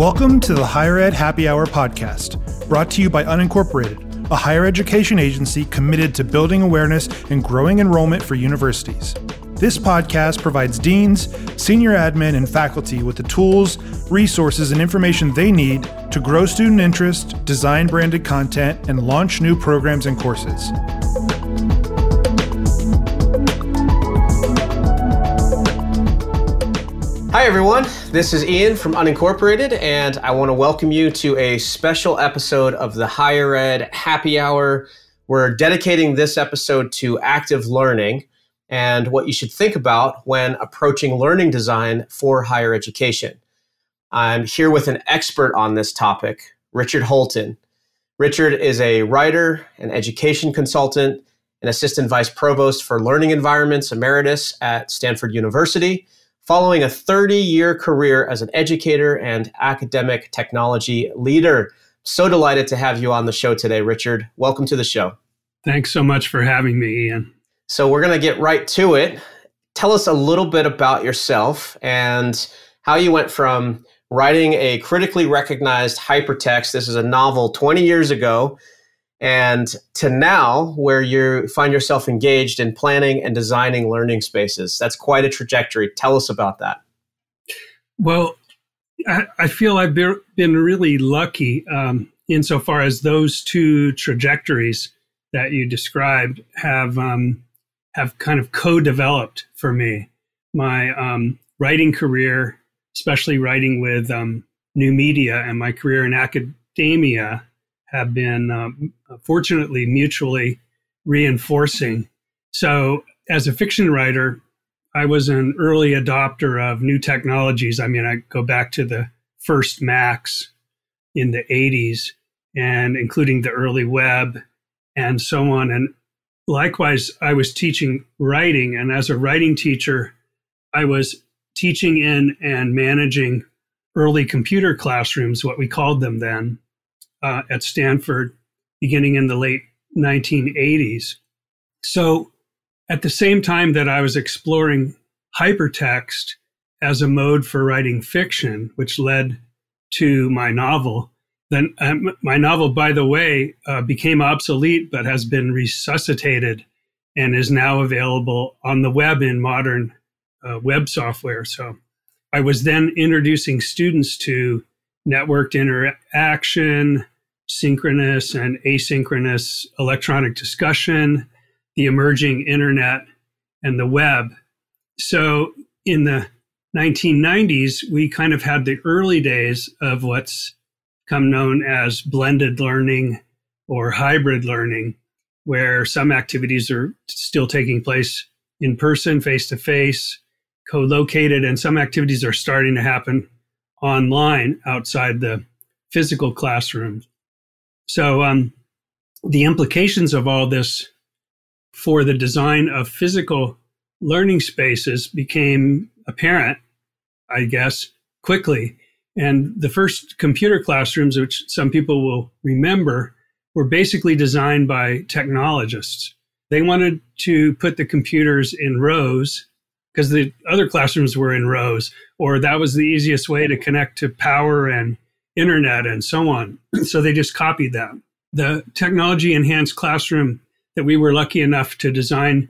Welcome to the Higher Ed Happy Hour podcast, brought to you by Unincorporated, a higher education agency committed to building awareness and growing enrollment for universities. This podcast provides deans, senior admin, and faculty with the tools, resources, and information they need to grow student interest, design branded content, and launch new programs and courses. Hi, everyone. This is Ian from Unincorporated, and I want to welcome you to a special episode of the Higher Ed Happy Hour. We're dedicating this episode to active learning and what you should think about when approaching learning design for higher education. I'm here with an expert on this topic, Richard Holeton. Richard is a writer, an education consultant, an assistant vice provost for learning environments emeritus at Stanford University, following a 30 year career as an educator and academic technology leader. So delighted to have you on the show today, Richard. Welcome to the show. Thanks so much for having me, Ian. So we're going to get right to it. Tell us a little bit about yourself and how you went from writing a critically recognized hypertext, this is a novel 20 years ago, and to now where you find yourself engaged in planning and designing learning spaces. That's quite a trajectory. Tell us about that. Well, I, feel I've been really lucky um, insofar as those two trajectories that you described have um, have kind of co-developed for me. My um, writing career, especially writing with um, new media, and my career in academia have been um, fortunately mutually reinforcing. So, as a fiction writer, I was an early adopter of new technologies. I mean, I go back to the first Macs in the 80s and including the early web and so on. And likewise, I was teaching writing, and as a writing teacher, I was teaching in and managing early computer classrooms, what we called them then, uh, at Stanford, beginning in the late 1980s. So, at the same time that I was exploring hypertext as a mode for writing fiction, which led to my novel, then um, my novel, by the way, uh, became obsolete but has been resuscitated and is now available on the web in modern uh, web software. So I was then introducing students to networked interaction, synchronous and asynchronous electronic discussion, the emerging internet, and the web. So in the 1990s, we kind of had the early days of what's come known as blended learning or hybrid learning, where some activities are still taking place in person, face to face, co located, and some activities are starting to happen online outside the physical classrooms. So, um, the implications of all this for the design of physical learning spaces became apparent, I guess, quickly and the first computer classrooms, which some people will remember, were basically designed by technologists. They wanted to put the computers in rows because the other classrooms were in rows, or that was the easiest way to connect to power and internet and so on. so they just copied that. The technology enhanced classroom that we were lucky enough to design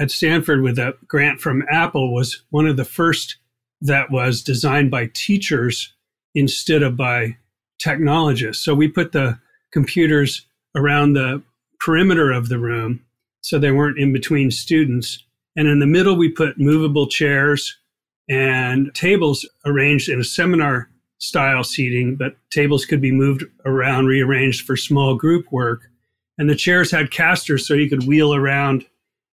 at Stanford with a grant from Apple was one of the first that was designed by teachers instead of by technologists. So we put the computers around the perimeter of the room so they weren't in between students. And in the middle, we put movable chairs and tables arranged in a seminar style seating, but tables could be moved around, rearranged for small group work. And the chairs had casters so you could wheel around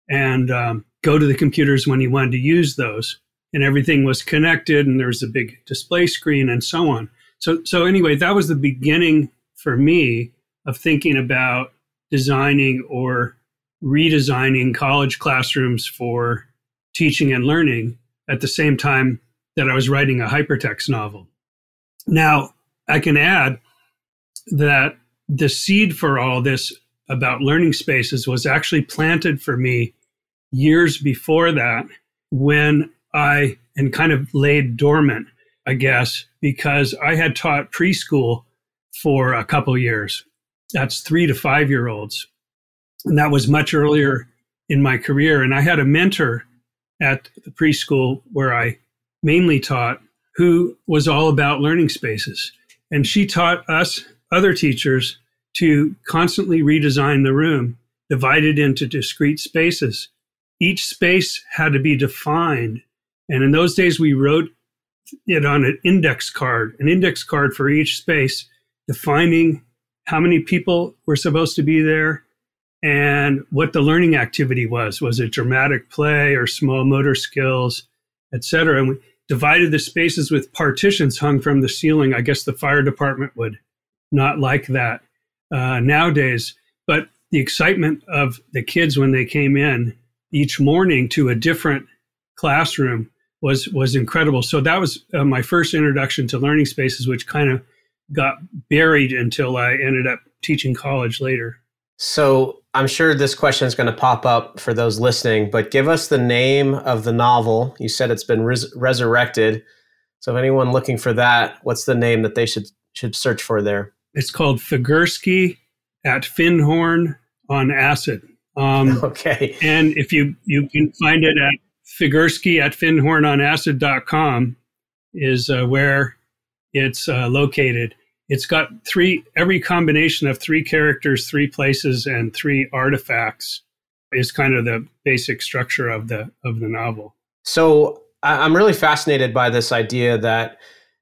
and um, go to the computers when you wanted to use those and everything was connected and there was a big display screen and so on. So so anyway, that was the beginning for me of thinking about designing or redesigning college classrooms for teaching and learning at the same time that I was writing a hypertext novel. Now, I can add that the seed for all this about learning spaces was actually planted for me years before that when I and kind of laid dormant. I guess, because I had taught preschool for a couple years. That's three to five year olds. And that was much earlier in my career. And I had a mentor at the preschool where I mainly taught who was all about learning spaces. And she taught us, other teachers, to constantly redesign the room, divided into discrete spaces. Each space had to be defined. And in those days, we wrote it on an index card, an index card for each space, defining how many people were supposed to be there and what the learning activity was. Was it dramatic play or small motor skills, etc.? And we divided the spaces with partitions hung from the ceiling. I guess the fire department would not like that uh, nowadays. But the excitement of the kids when they came in each morning to a different classroom was was incredible. So that was uh, my first introduction to learning spaces, which kind of got buried until I ended up teaching college later. So I'm sure this question is going to pop up for those listening, but give us the name of the novel. You said it's been res- resurrected. So if anyone looking for that, what's the name that they should should search for there? It's called Figurski at Findhorn on Acid. Um, okay. And if you you can find it at Figurski at findhornonacid.com is uh, where it's uh, located. It's got three, every combination of three characters, three places, and three artifacts is kind of the basic structure of the of the novel. So I'm really fascinated by this idea that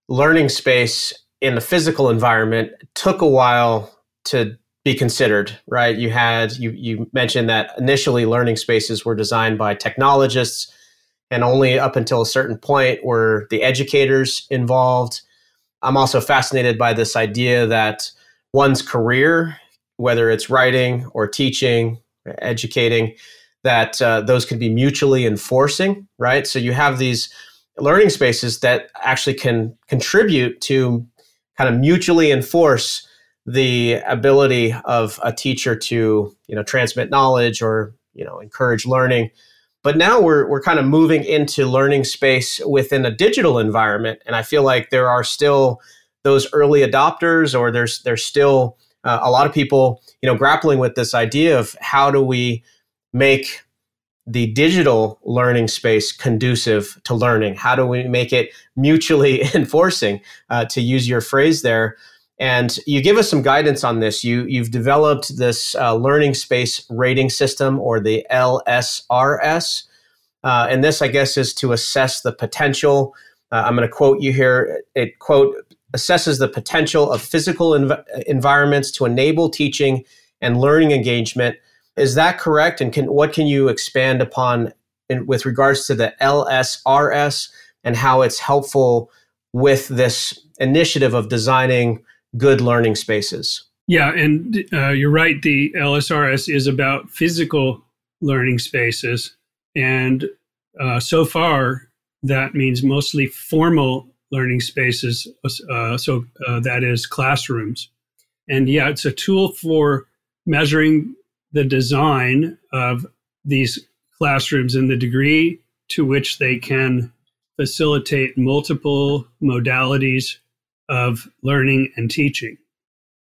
learning space in the physical environment took a while to be considered, right? You had you you mentioned that initially learning spaces were designed by technologists and only up until a certain point were the educators involved. I'm also fascinated by this idea that one's career, whether it's writing or teaching, educating, that uh, those can be mutually enforcing, right? So you have these learning spaces that actually can contribute to kind of mutually enforce the ability of a teacher to, you know, transmit knowledge or, you know, encourage learning but now we're, we're kind of moving into learning space within a digital environment. And I feel like there are still those early adopters or there's, there's still uh, a lot of people, you know, grappling with this idea of how do we make the digital learning space conducive to learning? How do we make it mutually enforcing, uh, to use your phrase there? And you give us some guidance on this. You you've developed this uh, learning space rating system, or the LSRS, uh, and this, I guess, is to assess the potential. Uh, I'm going to quote you here. It quote assesses the potential of physical env- environments to enable teaching and learning engagement. Is that correct? And can what can you expand upon in, with regards to the LSRS and how it's helpful with this initiative of designing good learning spaces. Yeah, and uh, you're right. The LSRS is about physical learning spaces. And uh, so far, that means mostly formal learning spaces. Uh, so uh, that is classrooms. And yeah, it's a tool for measuring the design of these classrooms and the degree to which they can facilitate multiple modalities of learning and teaching.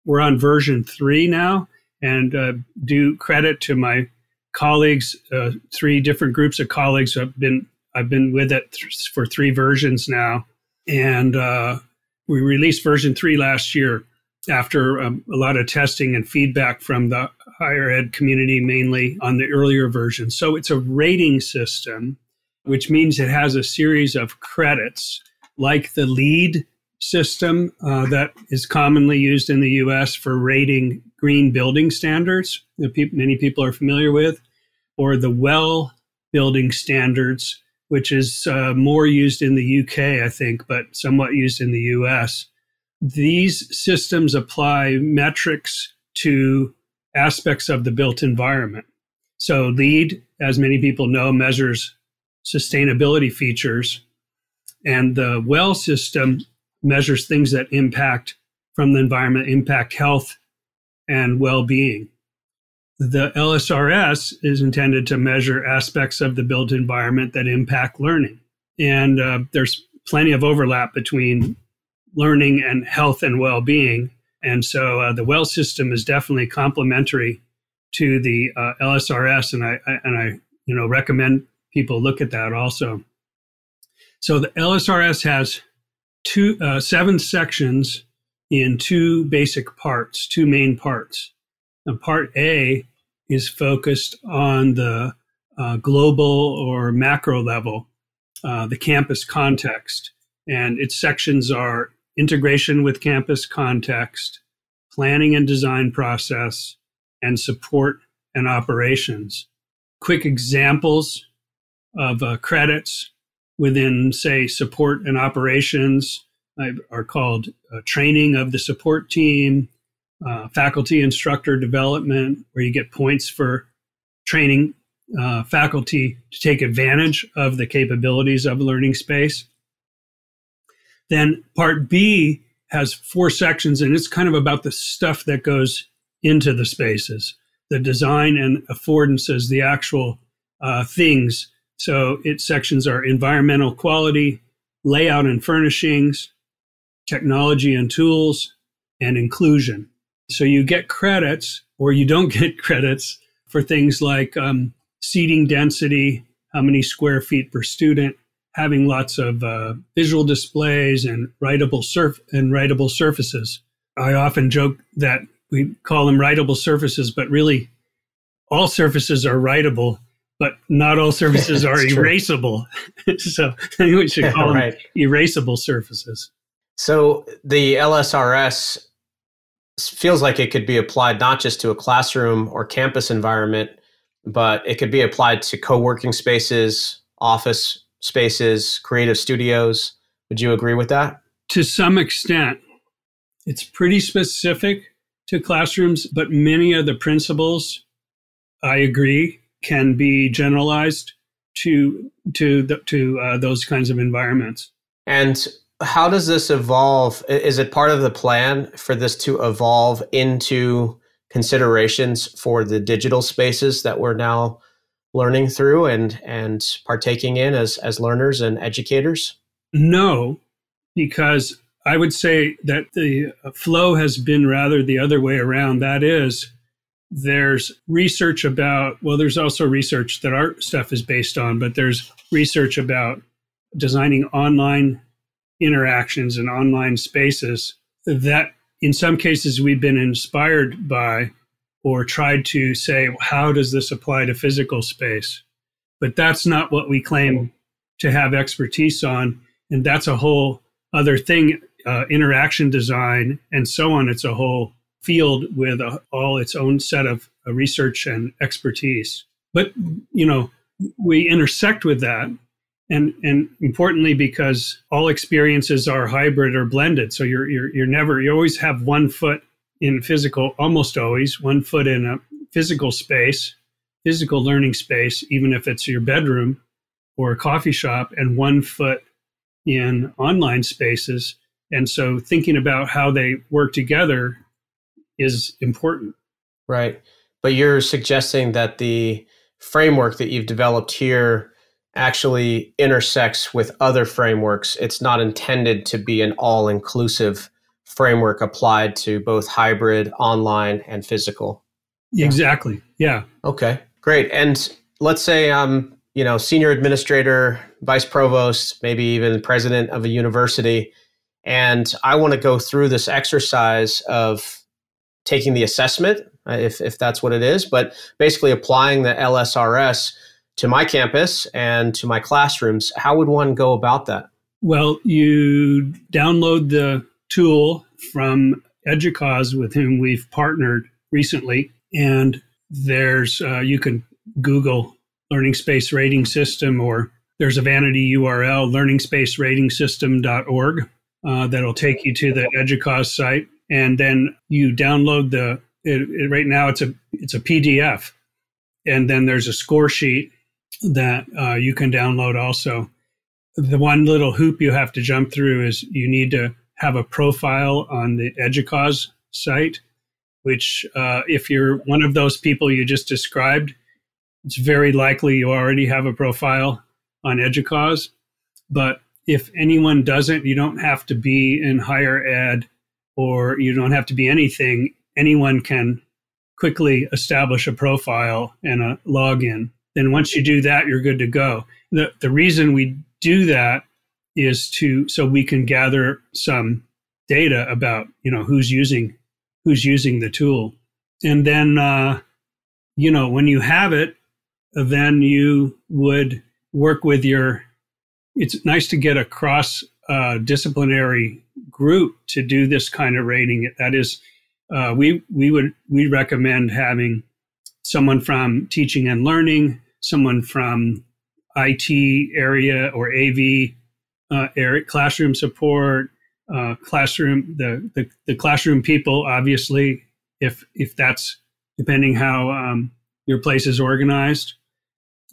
We're on version three now, and uh, due credit to my colleagues, uh, three different groups of colleagues. I've been I've been with it th- for three versions now, and uh, we released version three last year after um, a lot of testing and feedback from the higher ed community, mainly on the earlier version. So it's a rating system, which means it has a series of credits, like the LEED system uh, that is commonly used in the US for rating green building standards that pe- many people are familiar with, or the WELL building standards, which is uh, more used in the UK, I think, but somewhat used in the US. These systems apply metrics to aspects of the built environment. So, LEED, as many people know, measures sustainability features. And the WELL system measures things that impact from the environment, impact health and well being. The LSRS is intended to measure aspects of the built environment that impact learning. And uh, there's plenty of overlap between learning and health and well-being. And so uh, the WELL system is definitely complementary to the uh, LSRS, and I, I, and I you know recommend people look at that also. So the LSRS has two uh, seven sections in two basic parts, two main parts. And part A is focused on the uh, global or macro level, uh, the campus context. And its sections are integration with campus context, planning and design process, and support and operations. Quick examples of uh, credits within, say, support and operations are called uh, training of the support team, uh, faculty instructor development, where you get points for training uh, faculty to take advantage of the capabilities of learning space. Then part B has four sections, and it's kind of about the stuff that goes into the spaces, the design and affordances, the actual uh, things. So its sections are environmental quality, layout and furnishings, technology and tools, and inclusion. So you get credits or you don't get credits for things like um, seating density, how many square feet per student, having lots of uh, visual displays and writable surf and writable surfaces. I often joke that we call them writable surfaces, but really all surfaces are writable, but not all surfaces are erasable. so we should call right. them erasable surfaces. So the LSRS feels like it could be applied not just to a classroom or campus environment, but it could be applied to co-working spaces, office spaces, creative studios. Would you agree with that? To some extent. It's pretty specific to classrooms, but many of the principles, I agree, can be generalized to to the, to uh, those kinds of environments. And how does this evolve? Is it part of the plan for this to evolve into considerations for the digital spaces that we're now learning through and and partaking in as as learners and educators? No, because I would say that the flow has been rather the other way around. That is, there's research about, well, there's also research that our stuff is based on, but there's research about designing online interactions and online spaces that in some cases we've been inspired by or tried to say, how does this apply to physical space? But that's not what we claim to have expertise on. And that's a whole other thing uh, interaction design and so on. It's a whole field with a, all its own set of uh, research and expertise. But, you know, we intersect with that and and importantly because all experiences are hybrid or blended so you're you're you're never you always have one foot in physical almost always one foot in a physical space physical learning space even if it's your bedroom or a coffee shop and one foot in online spaces and so thinking about how they work together is important right but you're suggesting that the framework that you've developed here actually intersects with other frameworks. It's not intended to be an all inclusive framework applied to both hybrid, online, and physical. Exactly. Yeah. Okay. Great. And let's say I'm, you know, senior administrator, vice provost, maybe even president of a university, and I want to go through this exercise of taking the assessment, uh, if if that's what it is, but basically applying the LSRS to my campus and to my classrooms. How would one go about that? Well, you download the tool from Educause, with whom we've partnered recently, and there's uh, you can Google Learning Space Rating System, or there's a vanity URL, learningspaceratingsystem.org, uh, that'll take you to the Educause site, and then you download the. It, it, right now, it's a it's a PDF, and then there's a score sheet that uh, you can download also. The one little hoop you have to jump through is you need to have a profile on the Educause site, which, uh, if you're one of those people you just described, it's very likely you already have a profile on Educause. But if anyone doesn't, you don't have to be in higher ed or you don't have to be anything. Anyone can quickly establish a profile and a login. Then once you do that, you're good to go. The, the reason we do that is to so we can gather some data about you know who's using who's using the tool and then uh, you know when you have it then you would work with your it's nice to get a cross uh, disciplinary group to do this kind of rating that is uh, we we would we recommend having someone from teaching and learning someone from IT area or AV uh, Eric classroom support, uh, classroom the, the, the classroom people. Obviously, if if that's depending how um, your place is organized.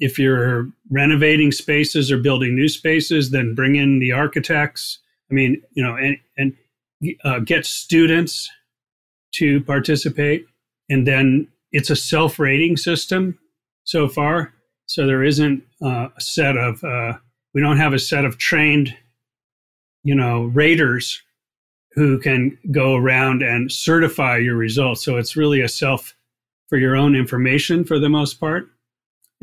If you're renovating spaces or building new spaces, then bring in the architects. I mean, you know, and and uh, get students to participate, and then it's a self-rating system so far. So there isn't uh, a set of uh, we don't have a set of trained, you know, raters who can go around and certify your results. So it's really a self for your own information for the most part.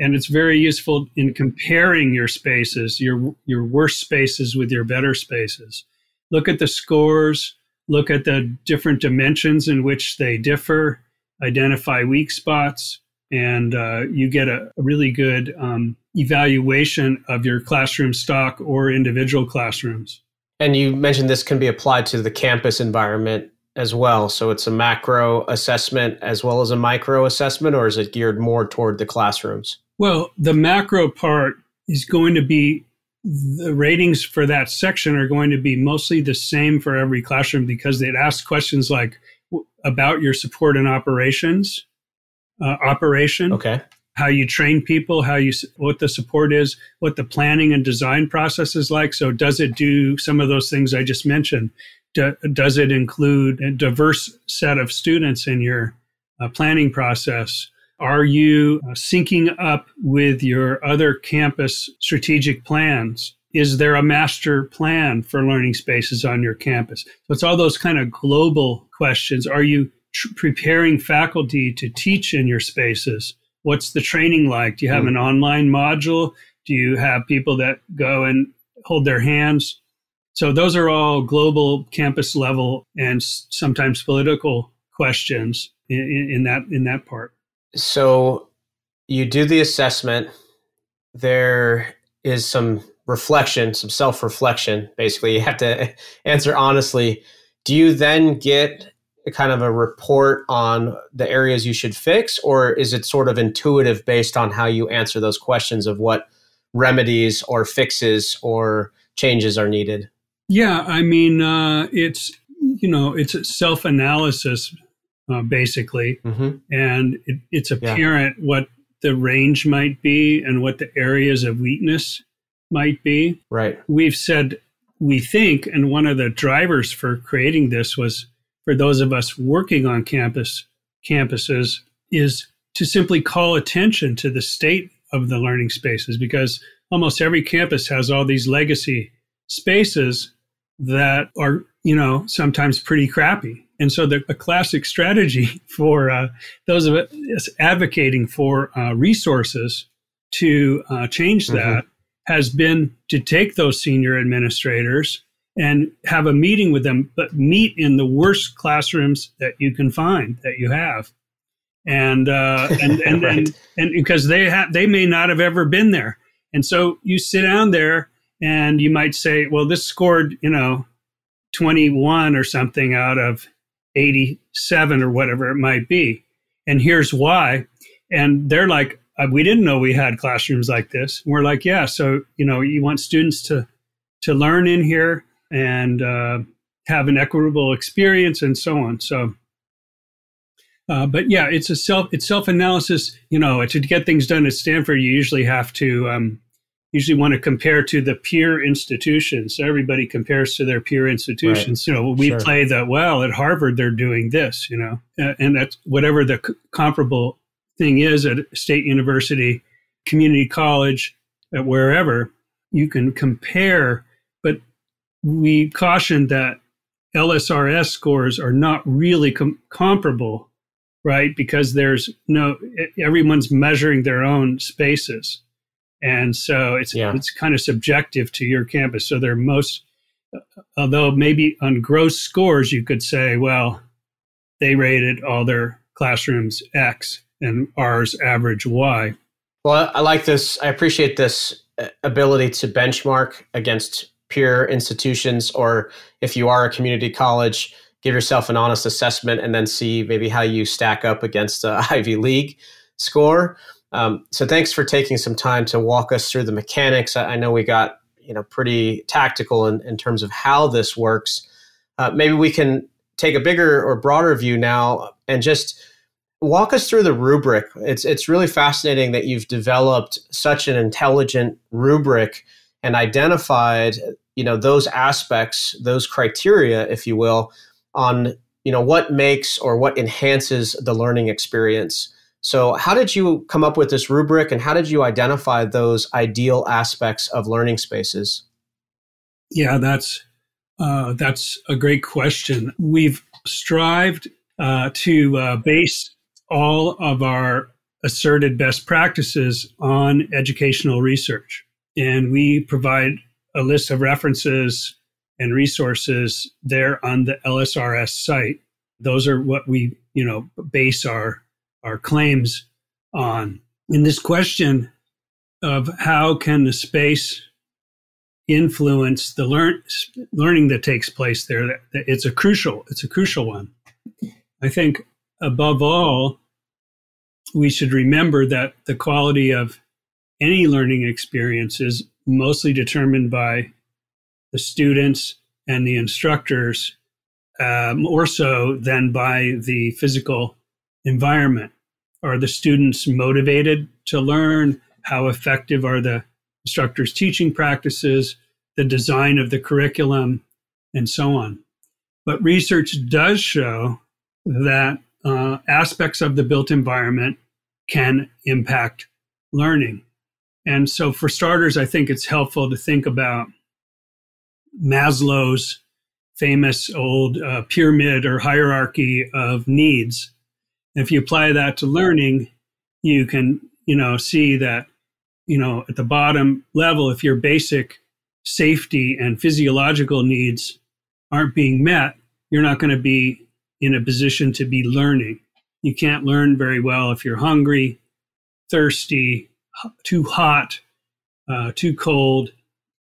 And it's very useful in comparing your spaces, your your worst spaces with your better spaces. Look at the scores, look at the different dimensions in which they differ, identify weak spots, and uh, you get a, really good um, evaluation of your classroom stock or individual classrooms. And you mentioned this can be applied to the campus environment as well. So it's a macro assessment as well as a micro assessment, or is it geared more toward the classrooms? Well, the macro part is going to be the ratings for that section are going to be mostly the same for every classroom because they'd ask questions like about your support and operations uh, operation. Okay how you train people, how you what the support is, what the planning and design process is like. So does it do some of those things I just mentioned? Do, does it include a diverse set of students in your uh, planning process? Are you uh, syncing up with your other campus strategic plans? Is there a master plan for learning spaces on your campus? So it's all those kind of global questions. Are you tr- preparing faculty to teach in your spaces? What's the training like? Do you have mm. an online module? Do you have people that go and hold their hands? So those are all global campus level and sometimes political questions in, in that in that part. So you do the assessment. There is some reflection, some self reflection. Basically, you have to answer honestly. Do you then get kind of a report on the areas you should fix, or is it sort of intuitive based on how you answer those questions of what remedies or fixes or changes are needed? Yeah, I mean, uh, it's you know, it's self analysis uh, basically, mm-hmm. and it, it's apparent yeah. what the range might be and what the areas of weakness might be. Right. We've said we think, and one of the drivers for creating this was for those of us working on campus campuses is to simply call attention to the state of the learning spaces because almost every campus has all these legacy spaces that are you know sometimes pretty crappy and so the a classic strategy for uh, those of us advocating for uh, resources to uh, change mm-hmm. that has been to take those senior administrators and have a meeting with them, but meet in the worst classrooms that you can find that you have. And uh, and and, right. and and because they have they may not have ever been there, and so you sit down there and you might say, well, this scored you know twenty one or something out of eighty seven or whatever it might be, and here's why. And they're like, uh, we didn't know we had classrooms like this. And we're like, yeah, so you know, you want students to to learn in here and uh, have an equitable experience and so on. So, uh, but yeah, it's a self it's self analysis. You know, to get things done at Stanford, you usually have to um, usually want to compare to the peer institutions. So everybody compares to their peer institutions. Right. You know, we sure. play that well at Harvard. They're doing this. You know, and that's whatever the c- comparable thing is at state university, community college, at wherever you can compare But we cautioned that LSRS scores are not really com- comparable, right? Because there's no everyone's measuring their own spaces, and so it's yeah. it's kind of subjective to your campus. So they're most, although maybe on gross scores you could say, well, they rated all their classrooms X and ours average Y. Well, I like this. I appreciate this uh, ability to benchmark against peer institutions, or if you are a community college, give yourself an honest assessment and then see maybe how you stack up against the Ivy League score. Um, so thanks for taking some time to walk us through the mechanics. I, I know we got you know pretty tactical in, in terms of how this works. Uh, maybe we can take a bigger or broader view now and just walk us through the rubric. It's it's really fascinating that you've developed such an intelligent rubric and identified you know those aspects, those criteria, if you will, on you know what makes or what enhances the learning experience. So, how did you come up with this rubric, and how did you identify those ideal aspects of learning spaces? Yeah, that's uh, that's a great question. We've strived uh, to uh, base all of our asserted best practices on educational research. And we provide a list of references and resources there on the LSRS site. Those are what we, you know, base our our claims on. In this question of how can the space influence the learn, learning that takes place there, it's a crucial it's a crucial one. I think above all, we should remember that the quality of any learning experience is mostly determined by the students and the instructors uh, more so than by the physical environment. Are the students motivated to learn? How effective are the instructors' teaching practices, the design of the curriculum, and so on? But research does show that uh, aspects of the built environment can impact learning. And so, for starters, I think it's helpful to think about Maslow's famous old uh, pyramid or hierarchy of needs. If you apply that to learning, you can, you know, see that, you know, at the bottom level, if your basic safety and physiological needs aren't being met, you're not going to be in a position to be learning. You can't learn very well if you're hungry, thirsty, too hot, uh, too cold,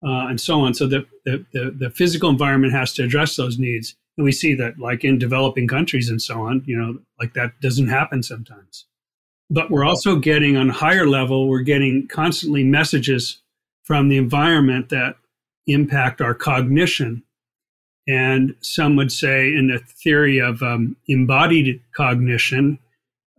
uh, and so on. So the, the, the, the, physical environment has to address those needs. And we see that, like in developing countries and so on, you know, like that doesn't happen sometimes. But we're also getting on a higher level, we're getting constantly messages from the environment that impact our cognition and some would say, in the theory of um, embodied cognition,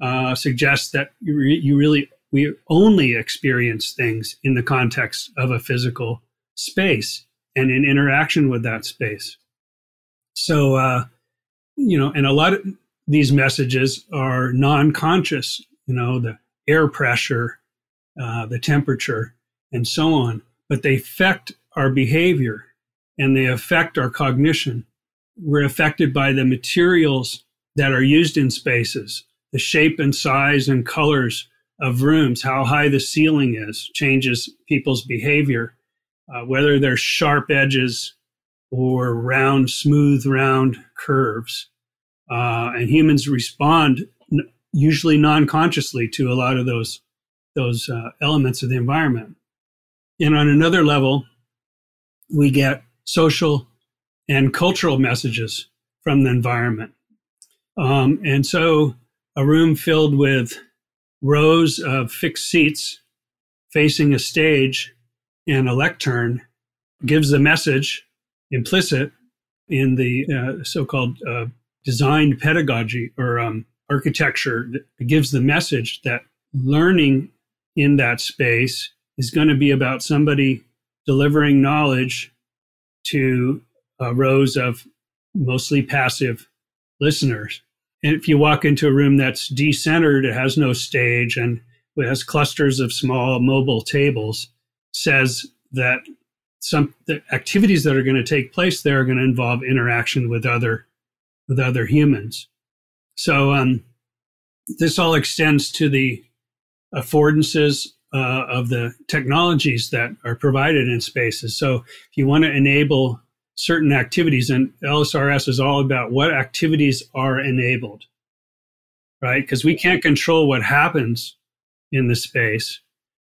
uh, suggests that you, re- you really we only experience things in the context of a physical space and in interaction with that space. So, uh, you know, and a lot of these messages are non-conscious. You know, the air pressure, uh, the temperature, and so on, but they affect our behavior and they affect our cognition. We're affected by the materials that are used in spaces, the shape and size and colors of rooms, how high the ceiling is, changes people's behavior, uh, whether they're sharp edges or round, smooth, round curves. Uh, and humans respond usually non-consciously to a lot of those those uh, elements of the environment. And on another level, we get social and cultural messages from the environment. Um, and so a room filled with rows of fixed seats facing a stage and a lectern gives the message implicit in the uh, so-called uh, designed pedagogy or um, architecture that gives the message that learning in that space is going to be about somebody delivering knowledge to uh, rows of mostly passive listeners. And if you walk into a room that's decentered, it has no stage and it has clusters of small mobile tables, says that some the activities that are going to take place there are going to involve interaction with other with other humans. So um, this all extends to the affordances uh, of the technologies that are provided in spaces. So if you want to enable certain activities, and LSRS is all about what activities are enabled, right? Because we can't control what happens in the space.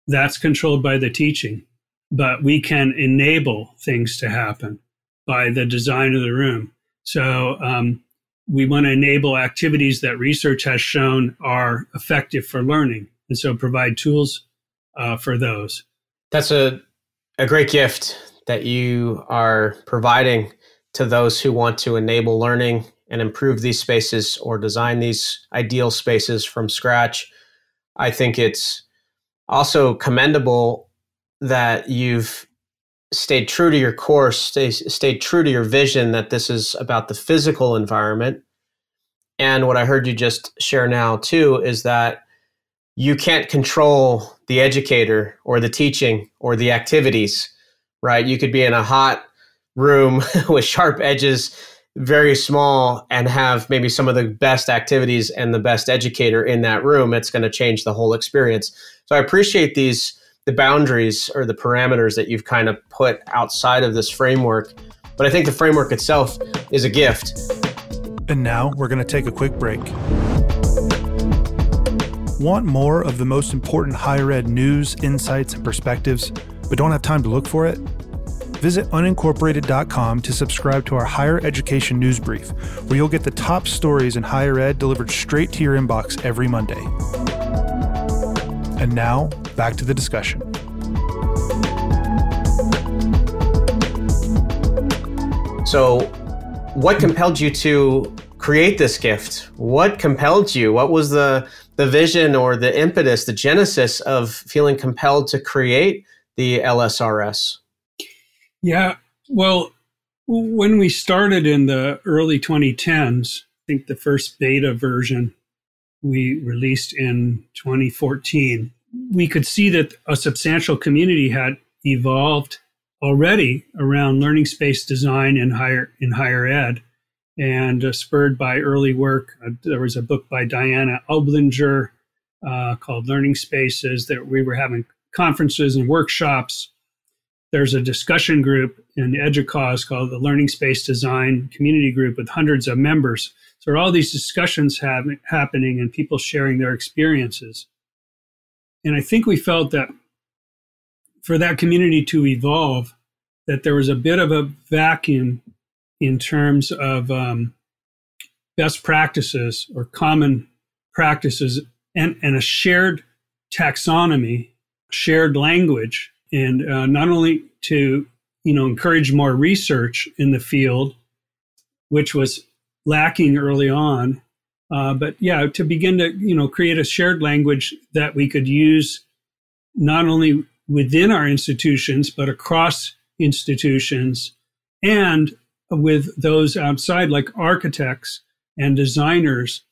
That's controlled by the teaching, but we can enable things to happen by the design of the room. So um, we want to enable activities that research has shown are effective for learning, and so provide tools uh, for those. That's a a great gift that you are providing to those who want to enable learning and improve these spaces or design these ideal spaces from scratch. I think it's also commendable that you've stayed true to your course, stay, stayed true to your vision that this is about the physical environment. And what I heard you just share now, too, is that you can't control the educator or the teaching or the activities, right? You could be in a hot room with sharp edges very small and have maybe some of the best activities and the best educator in that room, it's going to change the whole experience. So I appreciate these the boundaries or the parameters that you've kind of put outside of this framework. But I think the framework itself is a gift. And now we're going to take a quick break. Want more of the most important higher ed news, insights, and perspectives, but don't have time to look for it? Visit unincorporated.com to subscribe to our higher education news brief, where you'll get the top stories in higher ed delivered straight to your inbox every Monday. And now, back to the discussion. So, what compelled you to create this gift? What compelled you? What was the the vision or the impetus, the genesis of feeling compelled to create the LSRS? Yeah. Well, when we started in the early 2010s, I think the first beta version we released in 2014, we could see that a substantial community had evolved already around learning space design in higher in higher ed and uh, spurred by early work uh, there was a book by diana oblinger uh, called learning spaces that we were having conferences and workshops there's a discussion group in EDUCAUSE called the Learning Space Design Community Group with hundreds of members. So all these discussions have, happening and people sharing their experiences. And I think we felt that for that community to evolve, that there was a bit of a vacuum in terms of um, best practices or common practices and, and a shared taxonomy, shared language and uh, not only to you know encourage more research in the field, which was lacking early on, uh, but yeah, to begin to you know create a shared language that we could use not only within our institutions but across institutions and with those outside like architects and designers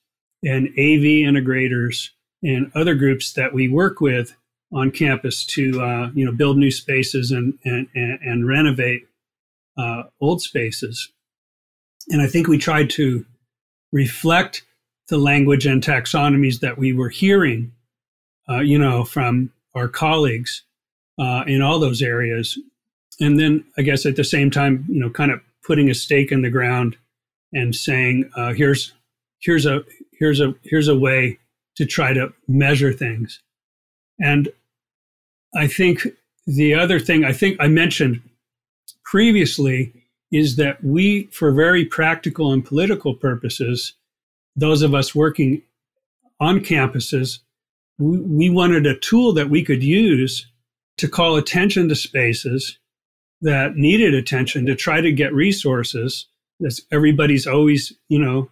and AV integrators and other groups that we work with on campus to uh, you know build new spaces and and, and renovate uh, old spaces. And I think we tried to reflect the language and taxonomies that we were hearing, uh, you know, from our colleagues uh, in all those areas. And then I guess at the same time, you know, kind of putting a stake in the ground and saying, uh, here's here's a here's a here's a way to try to measure things. And I think the other thing I think I mentioned previously is that we, for very practical and political purposes, those of us working on campuses, we, we wanted a tool that we could use to call attention to spaces that needed attention to try to get resources. As everybody's always, you know,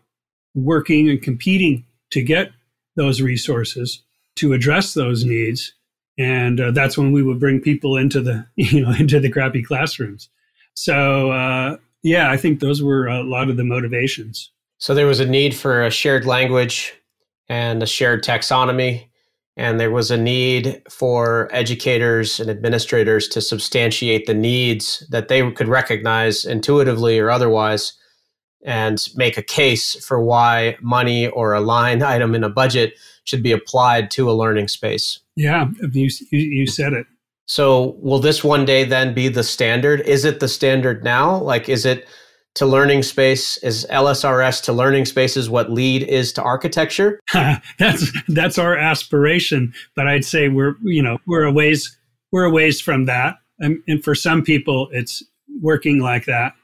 working and competing to get those resources to address those needs and uh, that's when we would bring people into the you know into the crappy classrooms so uh, yeah i think those were a lot of the motivations so there was a need for a shared language and a shared taxonomy and there was a need for educators and administrators to substantiate the needs that they could recognize intuitively or otherwise and make a case for why money or a line item in a budget should be applied to a learning space. Yeah, you, you said it. So, will this one day then be the standard? Is it the standard now? Like, is it to learning space? Is LSRS to learning spaces what LEED is to architecture? that's that's our aspiration, but I'd say we're you know we're a ways we're a ways from that, and, and for some people it's working like that.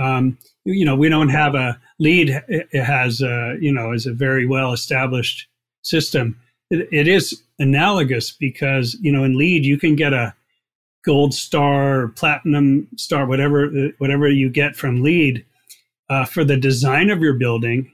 Um, you know, we don't have a LEED. It has a, you know is a very well established system. It, it is analogous because you know in LEED you can get a gold star platinum star, whatever whatever you get from LEED uh, for the design of your building,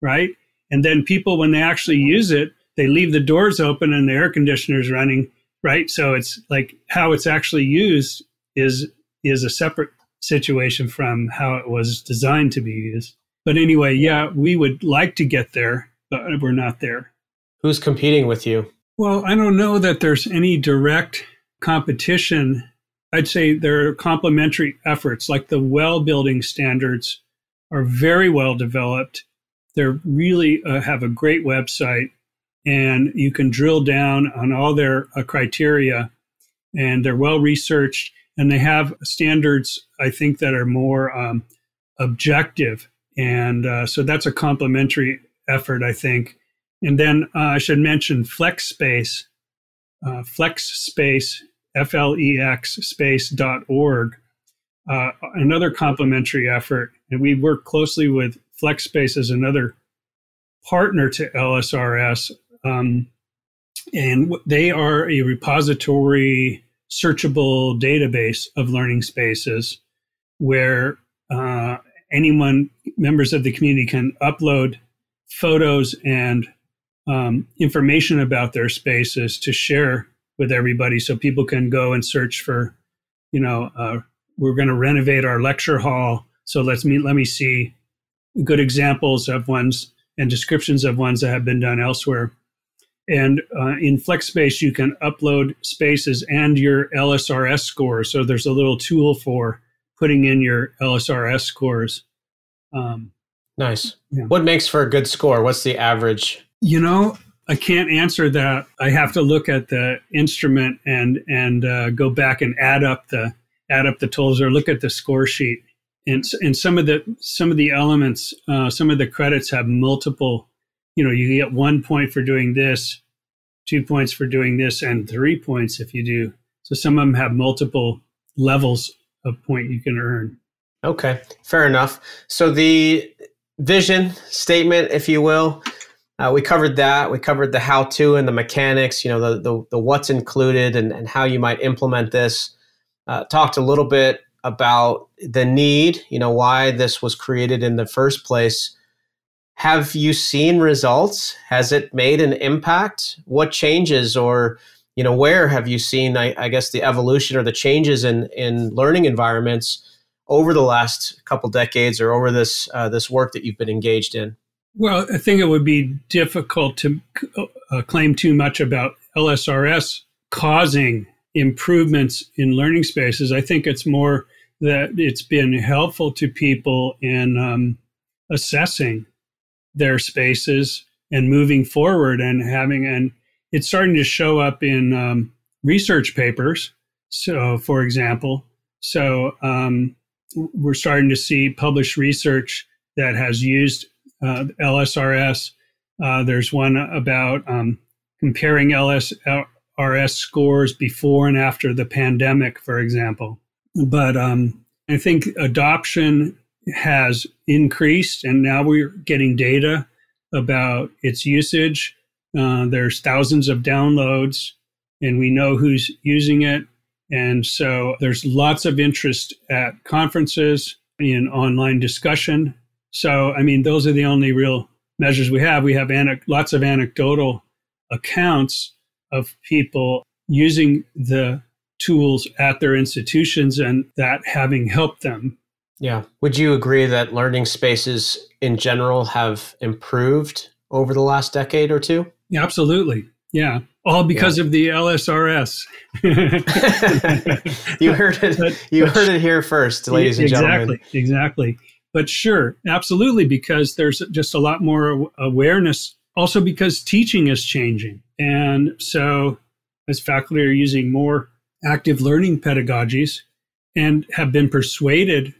right? And then people, when they actually use it, they leave the doors open and the air conditioners running, right? So it's like how it's actually used is is a separate situation from how it was designed to be used. But anyway, yeah, we would like to get there, but we're not there. Who's competing with you? Well, I don't know that there's any direct competition, I'd say there are complementary efforts, like the well building standards are very well developed. They really uh, have a great website, and you can drill down on all their uh, criteria, and they're well researched, and they have standards, I think, that are more um, objective. And uh, so that's a complementary effort, I think. And then uh, I should mention FlexSpace. Uh, FlexSpace F L E X space dot org, uh, another complementary effort. And we work closely with FlexSpace as another partner to LSRS. Um, and they are a repository searchable database of learning spaces where uh, anyone, members of the community, can upload photos and um, information about their spaces to share with everybody so people can go and search for, you know, uh, we're going to renovate our lecture hall. So let's me let me see good examples of ones and descriptions of ones that have been done elsewhere. And uh, in FlexSpace, you can upload spaces and your LSRS scores. So there's a little tool for putting in your LSRS scores. Um, nice. Yeah. What makes for a good score? What's the average? You know, I can't answer that. I have to look at the instrument and and uh, go back and add up the add up the totals or look at the score sheet. And and some of the some of the elements, uh, some of the credits have multiple. You know, you get one point for doing this, two points for doing this, and three points if you do. So some of them have multiple levels of point you can earn. Okay, fair enough. So the vision statement, if you will, uh, we covered that. We covered the how to and the mechanics, you know, the, the, the what's included and, and how you might implement this. Uh, talked a little bit about the need, you know, why this was created in the first place. Have you seen results? Has it made an impact? What changes or, you know, where have you seen, I, I guess, the evolution or the changes in, in learning environments over the last couple decades or over this, uh, this work that you've been engaged in? Well, I think it would be difficult to uh, claim too much about LSRS causing improvements in learning spaces. I think it's more that it's been helpful to people in um, assessing their spaces and moving forward and having, and it's starting to show up in um, research papers. So, for example, so um, we're starting to see published research that has used uh, LSRS. Uh, there's one about um, comparing LSRS scores before and after the pandemic, for example. But um, I think adoption has increased, and now we're getting data about its usage. Uh, there's thousands of downloads, and we know who's using it. And so there's lots of interest at conferences in online discussion so, I mean, those are the only real measures we have. We have lots of anecdotal accounts of people using the tools at their institutions and that having helped them. Yeah. Would you agree that learning spaces in general have improved over the last decade or two? Yeah, absolutely. Yeah, all because yeah. of the LSRS. you heard it. But, you heard it here first, ladies and exactly, gentlemen. Exactly, exactly. But sure, absolutely, because there's just a lot more awareness. Also, because teaching is changing, and so as faculty are using more active learning pedagogies, and have been persuaded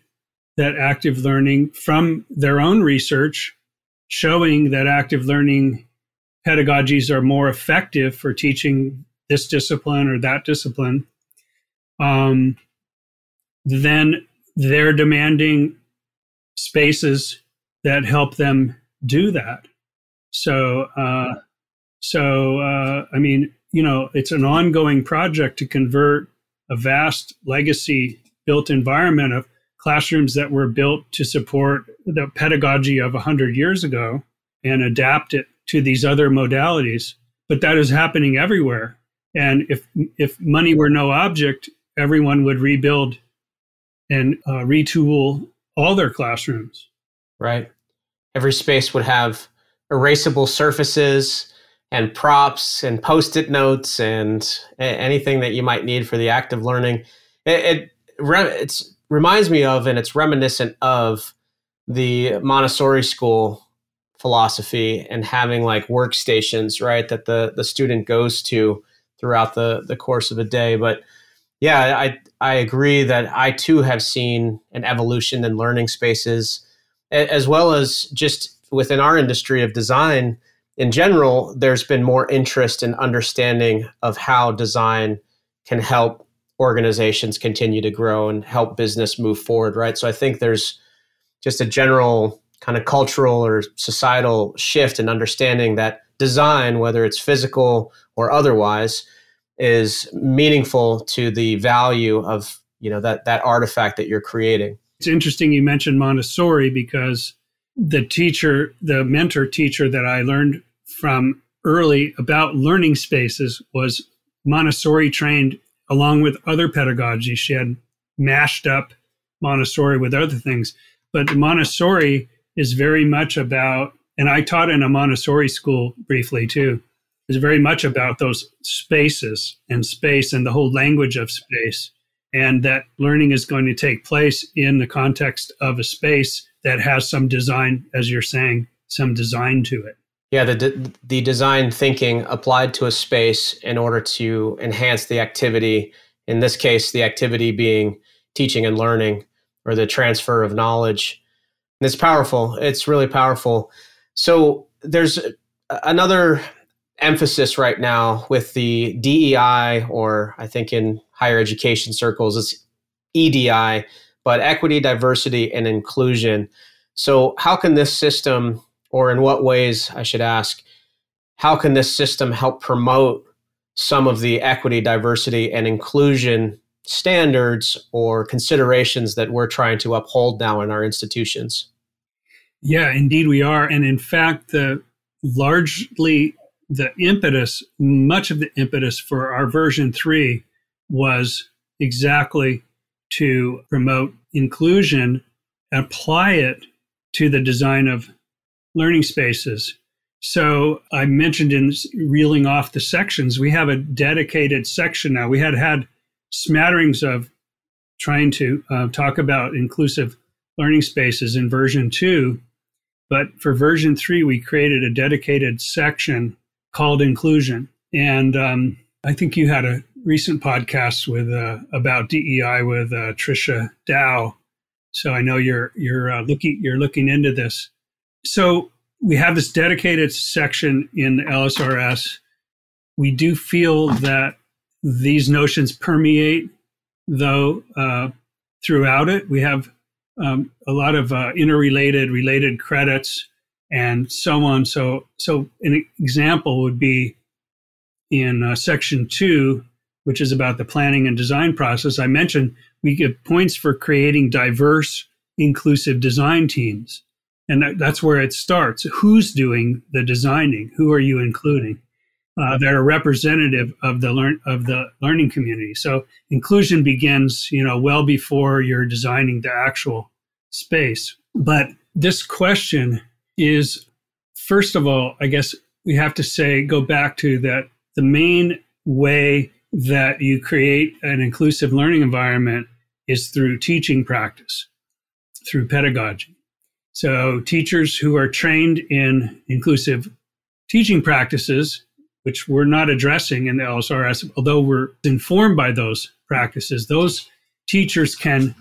that active learning from their own research showing that active learning pedagogies are more effective for teaching this discipline or that discipline, um, then they're demanding spaces that help them do that. So, uh, so uh, I mean, you know, it's an ongoing project to convert a vast legacy built environment of classrooms that were built to support the pedagogy of 100 years ago and adapt it to these other modalities. But that is happening everywhere. And if if money were no object, everyone would rebuild and uh, retool all their classrooms. Right. Every space would have erasable surfaces and props and post-it notes and anything that you might need for the active learning. It, it reminds me of, and it's reminiscent of the Montessori school philosophy and having like workstations, right, that the the student goes to throughout the the course of a day. But yeah, I I agree that I too have seen an evolution in learning spaces, as well as just within our industry of design in general. There's been more interest in understanding of how design can help organizations continue to grow and help business move forward, right? So I think there's just a general kind of cultural or societal shift in understanding that design, whether it's physical or otherwise, is meaningful to the value of you know that that artifact that you're creating. It's interesting you mentioned Montessori because the teacher, the mentor teacher that I learned from early about learning spaces was Montessori trained along with other pedagogy. She had mashed up Montessori with other things. But Montessori is very much about, and I taught in a Montessori school briefly too, is very much about those spaces and space and the whole language of space. And that learning is going to take place in the context of a space that has some design, as you're saying, some design to it. Yeah, the, the design thinking applied to a space in order to enhance the activity. In this case, the activity being teaching and learning or the transfer of knowledge it's powerful. It's really powerful. So there's another emphasis right now with the DEI, or I think in higher education circles, it's EDI, but equity, diversity, and inclusion. So, how can this system, or in what ways, I should ask, how can this system help promote some of the equity, diversity, and inclusion standards or considerations that we're trying to uphold now in our institutions? Yeah, indeed we are. And in fact, the largely the impetus, much of the impetus for our version three was exactly to promote inclusion, apply it to the design of learning spaces. So I mentioned in reeling off the sections, we have a dedicated section now. We had had smatterings of trying to uh, talk about inclusive learning spaces in version two, but for version three, we created a dedicated section called inclusion. And um, I think you had a recent podcast with uh, about DEI with uh, Trisha Dow. So I know you're you're uh, looking you're looking into this. So we have this dedicated section in LSRS. We do feel that these notions permeate, though, uh, throughout it. We have um, a lot of uh, interrelated, related credits, and so on. So, so an example would be in uh, section two, which is about the planning and design process. I mentioned we give points for creating diverse, inclusive design teams, and that, that's where it starts. Who's doing the designing? Who are you including? Uh, that are representative of the learn of the learning community. So inclusion begins, you know, well before you're designing the actual space. But this question is, first of all, I guess we have to say, go back to that the main way that you create an inclusive learning environment is through teaching practice, through pedagogy. So, teachers who are trained in inclusive teaching practices, which we're not addressing in the LSRS, although we're informed by those practices, those teachers can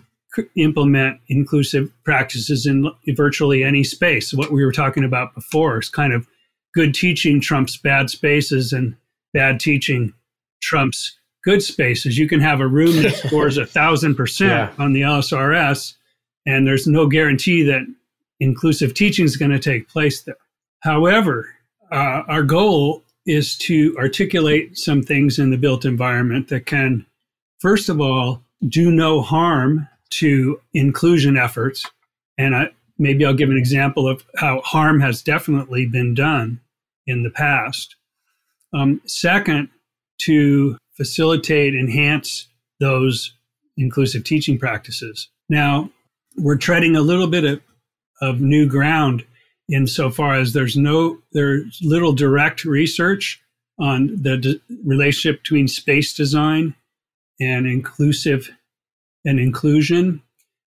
implement inclusive practices in virtually any space. What we were talking about before is kind of good teaching trumps bad spaces and bad teaching trumps good spaces. You can have a room that scores a thousand percent on the LSRS, and there's no guarantee that inclusive teaching is going to take place there. However, uh, our goal is to articulate some things in the built environment that can, first of all, do no harm to inclusion efforts. And I, maybe I'll give an example of how harm has definitely been done in the past. Um, second, to facilitate, enhance those inclusive teaching practices. Now, we're treading a little bit of, of new ground insofar as there's no there's little direct research on the de- relationship between space design and inclusive and inclusion.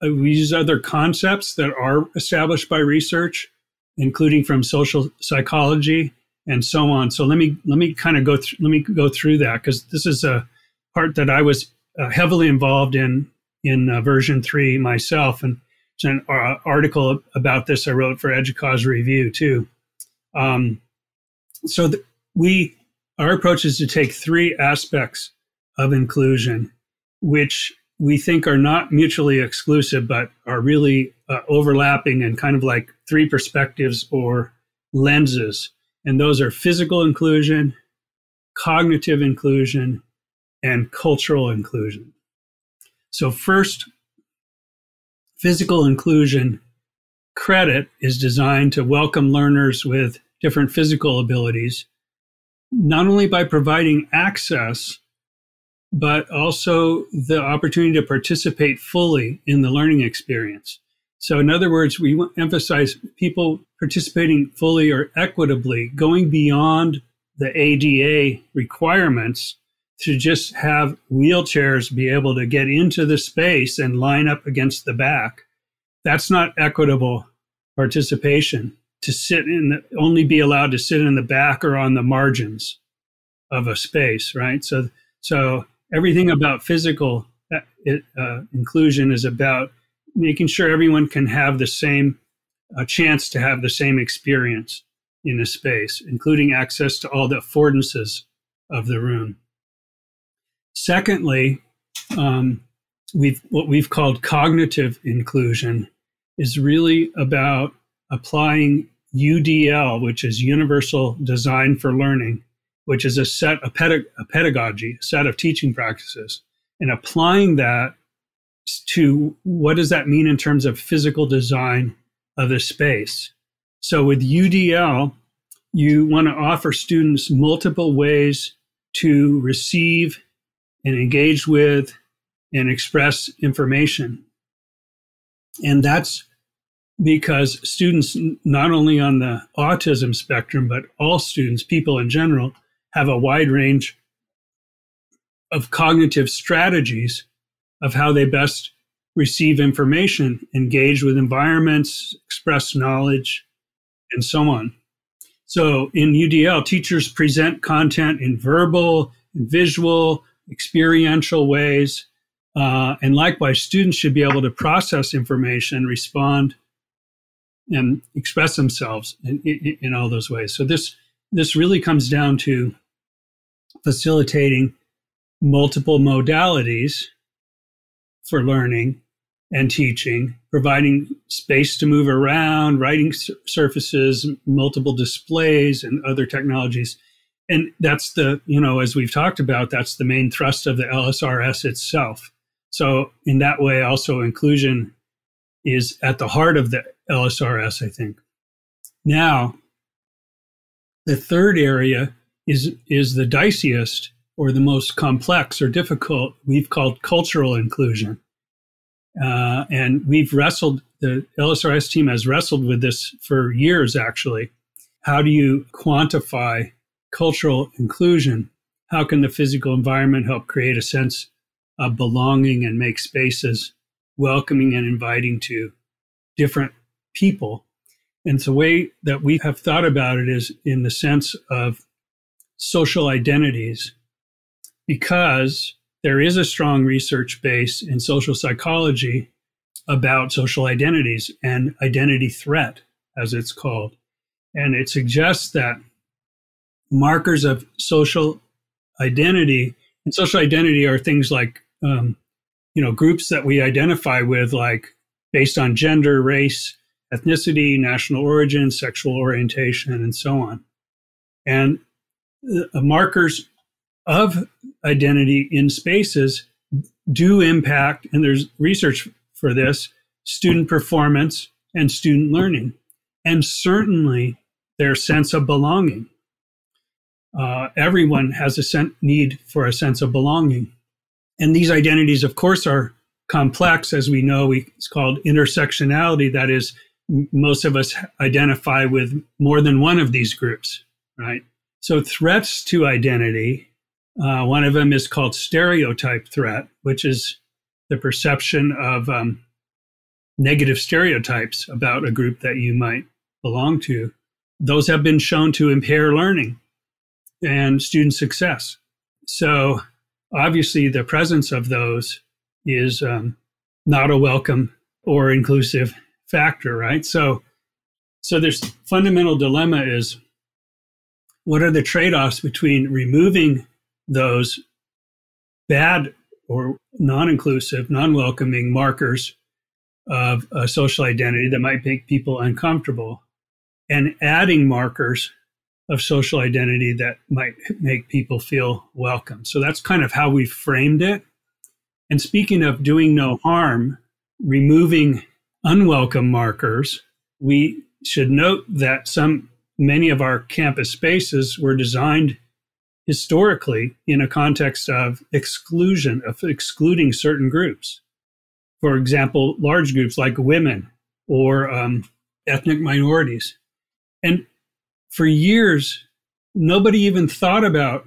Uh, we use other concepts that are established by research, including from social psychology and so on. So let me let me kind of go through let me go through that because this is a part that I was uh, heavily involved in in uh, version three myself, and it's an uh, article about this I wrote for EDUCAUSE Review too. Um, so th- we our approach is to take three aspects of inclusion, which we think are not mutually exclusive, but are really uh, overlapping and kind of like three perspectives or lenses. And those are physical inclusion, cognitive inclusion, and cultural inclusion. So, first, physical inclusion credit is designed to welcome learners with different physical abilities, not only by providing access but also the opportunity to participate fully in the learning experience. So, in other words, we emphasize people participating fully or equitably, going beyond the ADA requirements to just have wheelchairs be able to get into the space and line up against the back. That's not equitable participation to sit in the, only be allowed to sit in the back or on the margins of a space, right? So, so everything about physical uh, uh, inclusion is about making sure everyone can have the same uh, chance to have the same experience in a space, including access to all the affordances of the room. Secondly, um, we've what we've called cognitive inclusion is really about applying UDL, which is Universal Design for Learning, which is a set a, pedag- a pedagogy, a set of teaching practices, and applying that to what does that mean in terms of physical design of the space. So with UDL, you want to offer students multiple ways to receive and engage with and express information. And that's because students, not only on the autism spectrum, but all students, people in general, have a wide range of cognitive strategies of how they best receive information, engage with environments, express knowledge, and so on. So in UDL, teachers present content in verbal, visual, experiential ways. Uh, and likewise, students should be able to process information, respond, and express themselves in, in, in all those ways. So this this really comes down to facilitating multiple modalities for learning and teaching, providing space to move around, writing surfaces, multiple displays, and other technologies. And that's the, you know, as we've talked about, that's the main thrust of the LSRS itself. So, in that way, also inclusion is at the heart of the LSRS, I think. Now, the third area is is the diciest or the most complex or difficult. We've called cultural inclusion, uh, and we've wrestled. The LSRS team has wrestled with this for years. Actually, how do you quantify cultural inclusion? how can the physical environment help create a sense of belonging and make spaces welcoming and inviting to different people. And the way that we have thought about it is in the sense of social identities, because there is a strong research base in social psychology about social identities and identity threat, as it's called. And it suggests that markers of social identity and social identity are things like um, you know groups that we identify with like based on gender race ethnicity national origin sexual orientation and so on and markers of identity in spaces do impact and there's research for this student performance and student learning and certainly their sense of belonging uh, everyone has a sen- need for a sense of belonging and these identities, of course, are complex, as we know. It's called intersectionality. That is, most of us identify with more than one of these groups, right? So, threats to identity, uh, one of them is called stereotype threat, which is the perception of um, negative stereotypes about a group that you might belong to. Those have been shown to impair learning and student success. So, obviously the presence of those is um, not a welcome or inclusive factor, right? So, so there's fundamental dilemma is what are the trade-offs between removing those bad or non-inclusive, non-welcoming markers of a social identity that might make people uncomfortable, and adding markers of social identity that might make people feel welcome. So that's kind of how we framed it. And speaking of doing no harm, removing unwelcome markers, we should note that some many of our campus spaces were designed historically in a context of exclusion, of excluding certain groups. For example, large groups like women or um, ethnic minorities. And for years, nobody even thought about,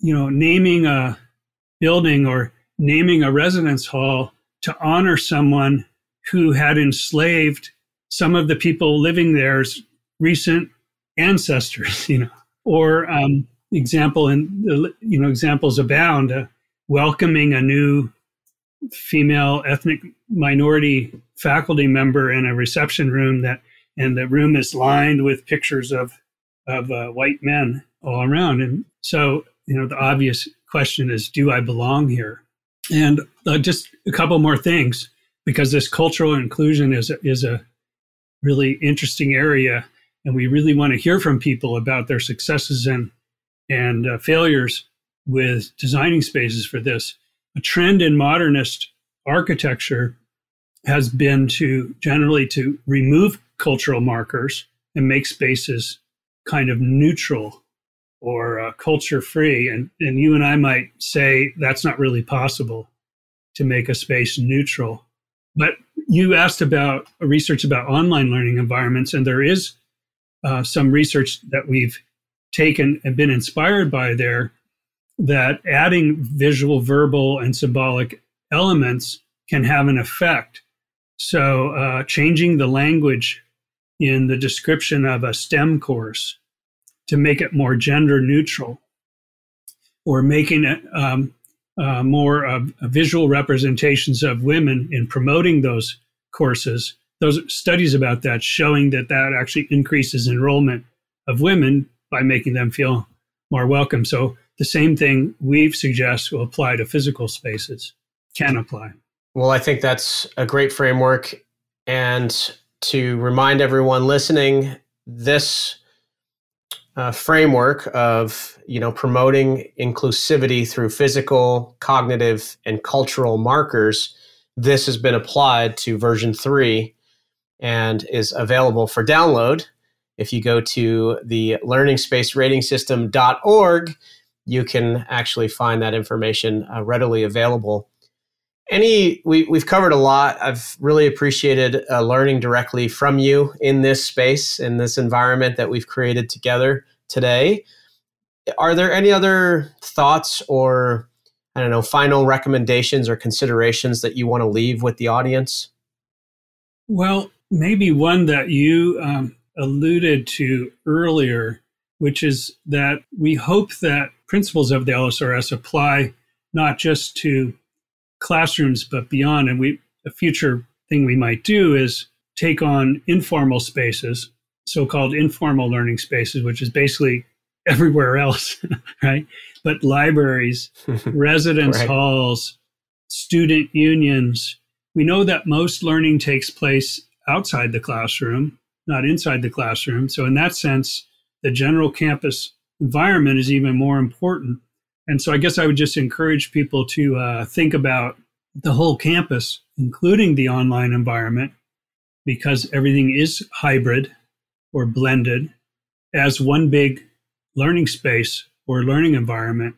you know, naming a building or naming a residence hall to honor someone who had enslaved some of the people living there's recent ancestors, you know, or um, example and the you know examples abound. Uh, welcoming a new female ethnic minority faculty member in a reception room that and the room is lined with pictures of of uh, white men all around. And so, you know, the obvious question is, do I belong here? And uh, just a couple more things, because this cultural inclusion is is a really interesting area, and we really want to hear from people about their successes and and uh, failures with designing spaces for this. A trend in modernist architecture has been to generally to remove cultural markers and make spaces kind of neutral or uh, culture free. And, and you and I might say that's not really possible to make a space neutral. But you asked about research about online learning environments, and there is uh, some research that we've taken and been inspired by there that adding visual, verbal, and symbolic elements can have an effect. So, uh, changing the language in the description of a STEM course to make it more gender neutral or making it um, uh, more uh, visual representations of women in promoting those courses. Those studies about that showing that that actually increases enrollment of women by making them feel more welcome. So the same thing we've suggest will apply to physical spaces, can apply. Well, I think that's a great framework. And to remind everyone listening, this uh, framework of you know promoting inclusivity through physical, cognitive, and cultural markers, this has been applied to version three and is available for download. If you go to the learningspaceratingsystem.org, you can actually find that information uh, readily available any we, we've covered a lot i've really appreciated uh, learning directly from you in this space in this environment that we've created together today are there any other thoughts or I don't know, final recommendations or considerations that you want to leave with the audience? Well, maybe one that you um, alluded to earlier, which is that we hope that principles of the LSRS apply not just to classrooms but beyond. And we a future thing we might do is take on informal spaces, so-called informal learning spaces, which is basically everywhere else, right? But libraries, residence right. halls, student unions. We know that most learning takes place outside the classroom, not inside the classroom. So, in that sense, the general campus environment is even more important. And so, I guess I would just encourage people to uh, think about the whole campus, including the online environment, because everything is hybrid or blended as one big learning space or learning environment.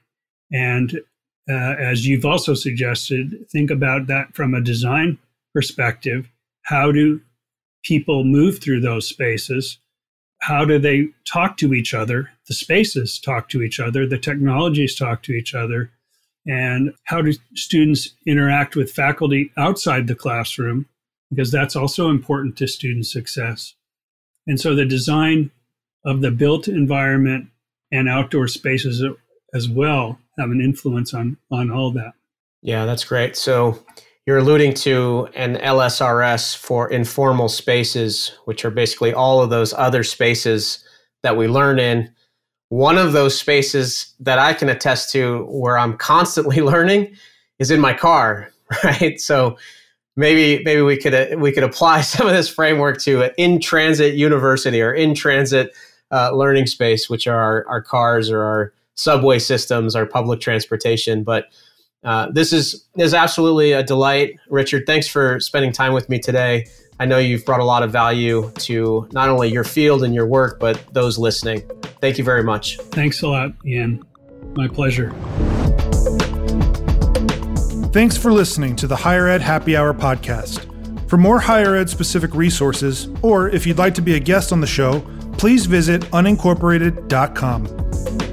And uh, as you've also suggested, think about that from a design perspective. How do people move through those spaces? How do they talk to each other? The spaces talk to each other, the technologies talk to each other. And how do students interact with faculty outside the classroom? Because that's also important to student success. And so the design of the built environment and outdoor spaces as well have an influence on on all that. Yeah, that's great. So you're alluding to an LSRS for informal spaces, which are basically all of those other spaces that we learn in. One of those spaces that I can attest to where I'm constantly learning is in my car, right? So maybe maybe we could uh, we could apply some of this framework to in transit university or in transit uh, learning space, which are our, our, cars or our subway systems, our public transportation. But uh, this is is absolutely a delight, Richard. Thanks for spending time with me today. I know you've brought a lot of value to not only your field and your work, but those listening. Thank you very much. Thanks a lot, Ian. My pleasure. Thanks for listening to the Higher Ed Happy Hour podcast. For more higher ed specific resources, or if you'd like to be a guest on the show, please visit unincorporated.com.